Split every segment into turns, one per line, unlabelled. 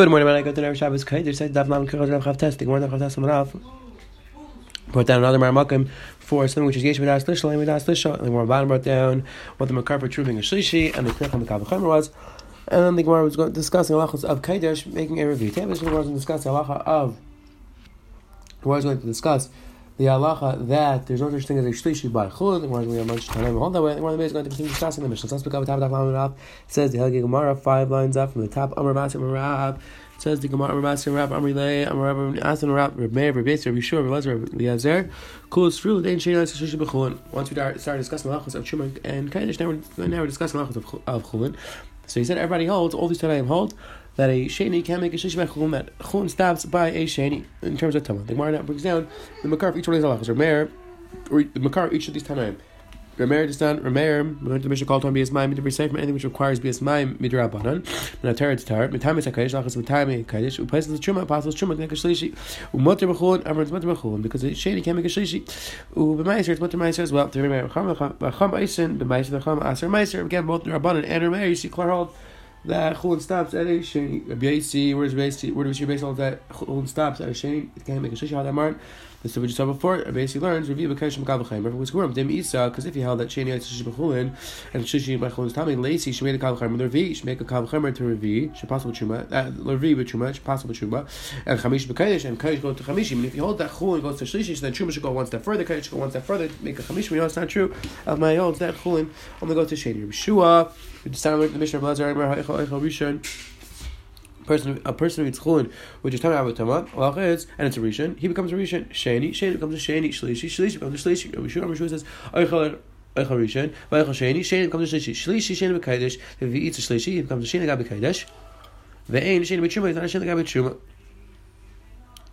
Good morning, when I go to Erev Shabbos Kodesh, says Dav Lam Kirol Rav Chav Test, the Gemara Rav Chav Test Rav. Brought down another Maramakim for something which is Yesh Midas Lishla, Midas Lishla, and the Gemara bottom brought down what the Makar for Truving a Shlishi, and the Knech on the Kavachomer was. And then the Gemara was discussing halachas of Kodesh, making a review. Today, the Gemara was going to discuss halacha of, the Gemara was going to discuss the halacha that there's no such thing as a shlishi by. The is going to mention hold that way. The Gemara is going to continue discussing the Mishnah. Let's pick up the top of the Says the Helgi Gemara five lines up from the top. Amar Masim Rab says the Gemara Amar Masim Rab Amri Lei Amar Rab Asan Rab Rab Meir Rab Beis Rab Yeshua Rab Lezer Rab Eliezer. Cool. It's true. They ain't shlishi b'chulin. Once we start discussing the halachas of Shuman and Kaddish, now we're now we're discussing the halachas of chulin. So he said everybody holds all these Tanaim hold that a sheni can make a shlish by that chulun stops by a sheni in terms of tamah. The Gemara now breaks down the makar of each one of these halachas. Rameir, or the makar of each of these tanaim. Rameir is done. Rameir, we to the Mishnah called on bias mayim midbar from anything which requires bias mayim midrabanan. A tar it's tar. Mitame is a kaddish. Lachas mitame kaddish. Upaisel the truma. Apostles truma. Make a shlishi. Umoter. Amar it's moter b'chulun because the sheni can make a shlishi. Ubemaiser it's moter maiser as well. To Rameir cham cham eisen b'maiser the cham aser maiser. Again both rabbanan and Rameir. You see clear hold that chulin stops at a sheni. Where's Rabbi Where does your base hold that chulin stops at a sheni? It can't make a shlishi. How that mark. This is what just saw before. Rabbi learns review b'kayim mekav b'chayim. Everyone's guram dim isa because if he held that sheni shishi b'chulin and shishi b'chulin tummy lacy she made a kav b'chayim. Lervi she make a kav to revi she possible truma. Lervi uh, b'truma she possible truma and chamish b'kayish and kayish go to chamish. And if you hold that chulin goes to shlishi, then truma should go one step further. Kayish should go one step further. Make a chamish. We know it's not true. Of my holds that chulin only goes to sheni. Yeshua. We just started with the Mishnah of Lazar person a person who eats chulin, which is tamar avatama, lachitz, and it's a rishon, he becomes a rishon. Sheni, sheni becomes a sheni, shlishi, shlishi becomes a shlishi. Rishon, Rishon says, oichel Eichel Rishon, Vaychel Sheni, Sheni becomes a Shlishi, Shlishi Sheni B'Kaidesh, if he eats a Shlishi, he becomes a Sheni Gabi Kaidesh, Ve'ein Sheni B'Truma, he's not a Sheni Gabi Truma.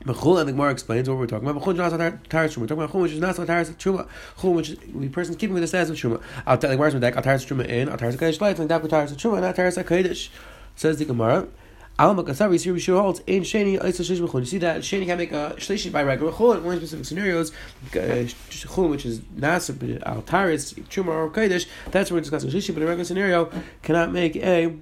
Bechul and the Gemara explains what we're talking about. Bechul is not taris truma. We're talking about chul which is not taris truma. Chul which is the person's keeping with the status of truma. I'll tell the Gemara's medek. I'll truma in. I'll taris kadosh life. And that taris truma. Taris kadosh. Says the Gemara. Al Makasavi Siri Shur holds in Shani Isa B'chul. You see that Shani can make a Shlishi by regular Chul in one specific scenarios. Uh, Chul which is Nasib Al Taris Truma or Kadosh. That's where we're discussing. Shlishi, but a regular scenario cannot make a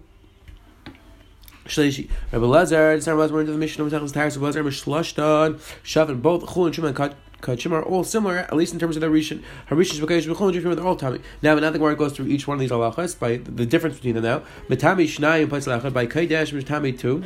Shlishi. Rabbi Lazar, it's not Lazar into the mission of Tachlis Taris of Lazar, Mishlashtan, Shavin, both Chul and Shuma and Kachim are all similar, at least in terms of their Rishon. Harishon Shbakayish Bechol and they're all Tami. Now, the Gemara goes through each one of these halachas by the difference between them now. Metami Shnai place Lachad by Kaidesh, Metami 2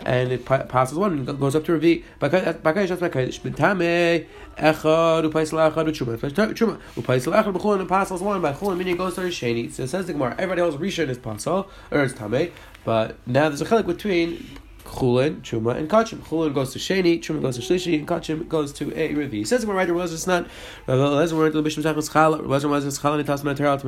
and it passes one and goes up to Ravi. Bakayish that's Bakayish. Metame Echad Upais Lachad Truma. Truma Upais Lachad Bechol and passes one by Chol meaning goes to Sheni. So it says the Gemara. Everybody else Rishon is pasal or it's Tame. But now there's a chelik between Chulin, Truma, and Kachim. Chulin goes to Sheni, Truma goes to Shlishi, and Kachim goes to a Revi. Says, "When writer was it's not." The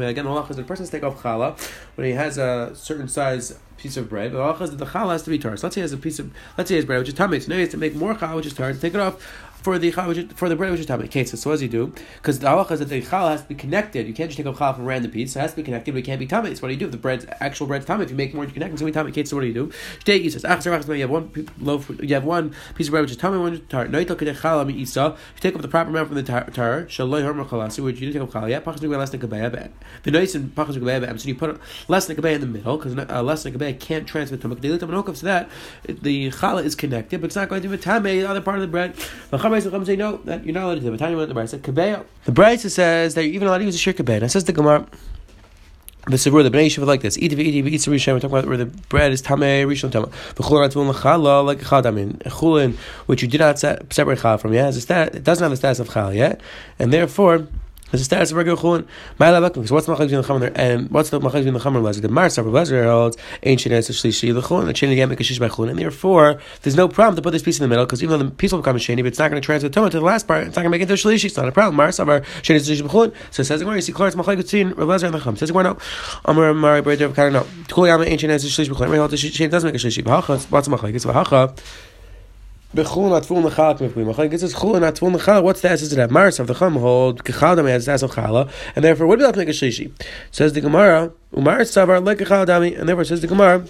again. Allah is the person take off Chala when he has a certain size piece of bread. But Allah is the Chala has to be tar. So let's say he has a piece of let's say he has bread which is tummy. Now he has to make more Chala which is tar to take it off for the for the bread which is tummy. Okay, so, so what does he do? Because the halacha is that the challah has to be connected. You can't just take a challah from a random piece. So it has to be connected, but it can't be tummy. So what do you do? If the bread's actual bread's tummy, if you make more, you connect. So we tummy. Okay, so what do you do? Says, you have one loaf, you have one piece of bread which is tummy, one tar. No, you take You take up the proper amount from the tar. Shaloi harma chalasi, which you didn't take up challah yet. Pachas less than kabeya. The nice and pachas kabeya. So you put less than kabeya in the middle because uh, less than kabeya can't transmit tummy. They to that the challah is connected, but it's not going to be tummy. The other part of the bread. The say no that you're not allowed to do. Tanya the Brisa. Kabeya. The Brisa says that you're even allowed to use a shir kabeya. It says the Gemara. The Savur, the Bnei Yishuv like this. Eat eat eat We're talking about where the bread is tamei rishon tamei. V'chulin atzvun l'chala like a chadamin. Chulin, which you did not separate chala from, yeah, has it doesn't have the status of chala yet, and therefore it's a status of regular chulin. Because what's the machlek between the chamer and what's the machlek between the chamer lezer? The mar savar lezer holds ancient as shlishi the chulin. The chain again make a shish by chulin, and therefore there's no problem to put this piece in the middle because even though the piece will become a sheni, but it's not going to transfer the to the last part. It's not going to make it into shlishi. It's not a problem. Mar savar sheni is shlishi b'chulin. So it says the You see, it's machlek between lezer and the chum. Says the no. Amar mari breder of of no. Kol yama ancient as shlishi b'chulin. Right, the chain does make a shlishi. V'hacha. What's the machlek? It's v'hacha. Bechul atful nechalak miflim. Achai gets his chul and atful nechalak. What's the essence of that? Mars of the chum hold kechadam has the of chala, and therefore what to make a shishi? Says the Gemara, umar savar like kechadami, and therefore says the Gemara.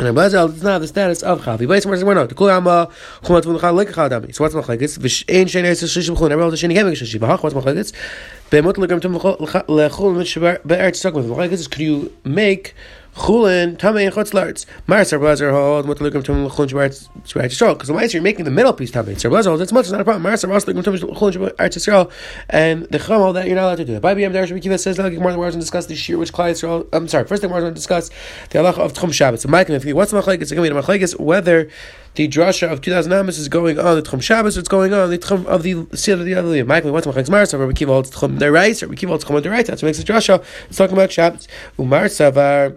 And a bazel does not have the status of chavi. But it's more no. The kul amma chum atful nechalak like kechadami. So what's machlekes? V'shein shein es shishi b'chul. Everyone a shein a shishi. V'hach what's machlekes? Be'emot legam tum lechul be'eretz tzak. Machlekes is could you make Chulin, Tamei, and Chutzlarts. Mar Sarblazer hold, what the Lukum Tum Chulin Shbarat Yisrael. Because the Meiser, you're making the middle piece Tamei. Sarblazer holds, it's much not a problem. Mar Sarblazer Lukum Tum Chulin Shbarat Yisrael. And the Chum hold that you're not allowed to do it. By BM Darash Bikiva says, than words and discuss the shear which Klai Yisrael, I'm sorry, first thing we're going to discuss the halacha of Tchum Shabbat. So, Mike, if what's the Machlaikis? It's going to be the Machlaikis whether the drasha of 2000 Amos is going on the Tchum Shabbos, it's going on the Tchum of the Siyad of the other Michael, what's Machlaikis Mars? Rabbi Kiva holds Tchum Derais, Rabbi Kiva holds Tchum Derais. That's what makes the drasha. It's talking about Shabbos. Umar Savar.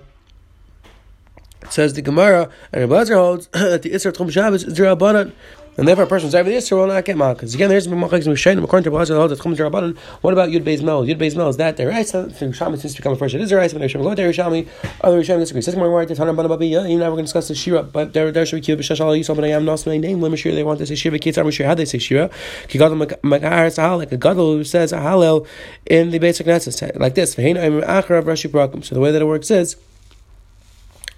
Says the Gemara, and Rabbi holds that the Isra Tchum Shabbos is Rabbanan. And therefore, a person who's over the Isra will not get Malkas. Again, there's Machakis Mishanim, according to Rabbi holds that Tchum Rabbanan. What about Yud Beis Mel? Yud Beis Mel is that the Raisa, the Rishami seems to become a first. It is a Raisa, but Rishami go to Rishami, other Rishami disagree. Says more right to Tanam Bana Babi, even now we're going to discuss the Shira, but there there should be Kiv Shashal Yisrael, but I am not my name, Lim Shira, they want to say Shira, Kitzar Mishra, how they say Shira? Kigadol Makar Sahal, like a Gadol who says a Hallel in the basic Netzah, like this. So the way that it works is,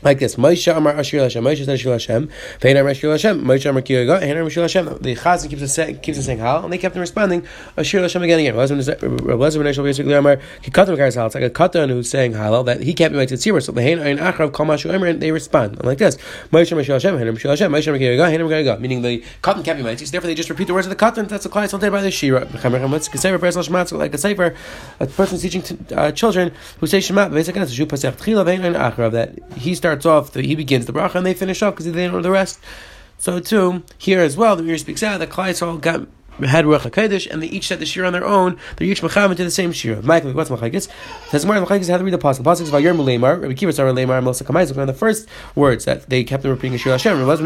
like this. Moshe Amar Ashir Hashem. Moshe said Ashir Hashem. Vein Amar Ashir Hashem. Moshe Amar Kiyagah. Vein Amar Ashir Hashem. The Chazan keeps saying, keeps saying Hal, and they kept on responding Ashir Hashem again and again. Rabbi Lezer basically Amar Kikatam Karas Hal. It's like a katan who's saying Hal that he made to tzibur. So the Vein Ayin Achrav Kol Mashu Emer, and they respond like this. Moshe Amar Ashir Hashem. Vein Amar Ashir Hashem. Moshe Amar Kiyagah. Vein Amar Kiyagah. Meaning the katan can't be made. So therefore they just repeat the words of the katan. That's the client consulted by the Shira. Let's a person like a sefer, a person teaching uh, children who say Shema. Basically, that's Shu Pasach Tchila Vein Ayin Achrav that he starts off. He begins the bracha and they finish off because they know the rest. So too here as well, the Mir speaks ah, out that Klai all got had Ruach HaKodesh, and they each said the shir on their own. They're each mechamed to the same shir. Michael, what's machagis? Says more machagis how to read the pasuk. The pasuk is Vayir Mulemar. Rabbi Kiva Sarah Lemar Mosa Kamaiz. One of the first words that they kept repeating shir Hashem. Rabbi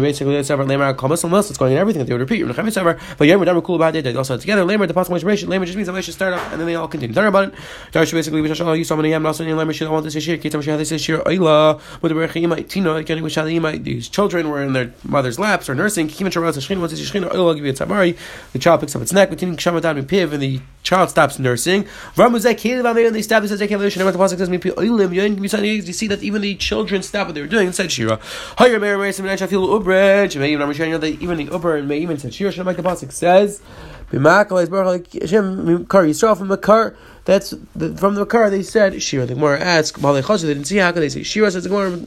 basically Sarah Lemar Kamas and It's going in everything that they would repeat. Rabbi Kiva Sarah Vayir Medam Kul Bad They also had together. Lemar the pasuk Moshe Lemar just means that they should start off and then they all continue. Third about it. Darsha basically Vishal Yisam and Yam also in Lemar should want to say shir. Kitam they say shir Oila. But the Berachim Tina with Shalim these children were in their mother's laps or nursing. Kivan Sharad Shchin wants to say Shchin Oila give it Tzabari. The child picks up its neck, between Kshamadam and Piv, and the child stops nursing. And they establish that Zekalation. And the Pasuk says, You see that even the children stop what they were doing inside Shira. Even the Uber and may even said Shira, like the Pasuk says, from the car. That's the, from the car. They said Shira. The Gemara while they didn't see how could they say Shira. Says the Gemara,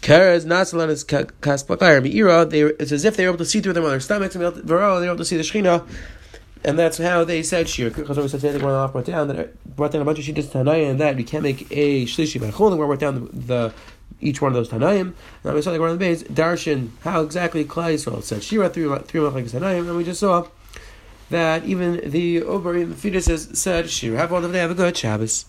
Keres Nasalan is Kaspakar Meira. It's as if they were able to see through their mother's stomachs and they were able to see the Shechina. And that's how they said shir. Because we said today one brought down that brought down a bunch of shittas tanaya and that we can't make a shlishi by cholim. We brought down the, the each one of those tanayim. And we saw like one of the base darshan how exactly Klai Yisrael said shira three three machlekes tanayim, and we just saw that even the Ober, the fetuses said shira. Have all of them. Have a good Shabbos.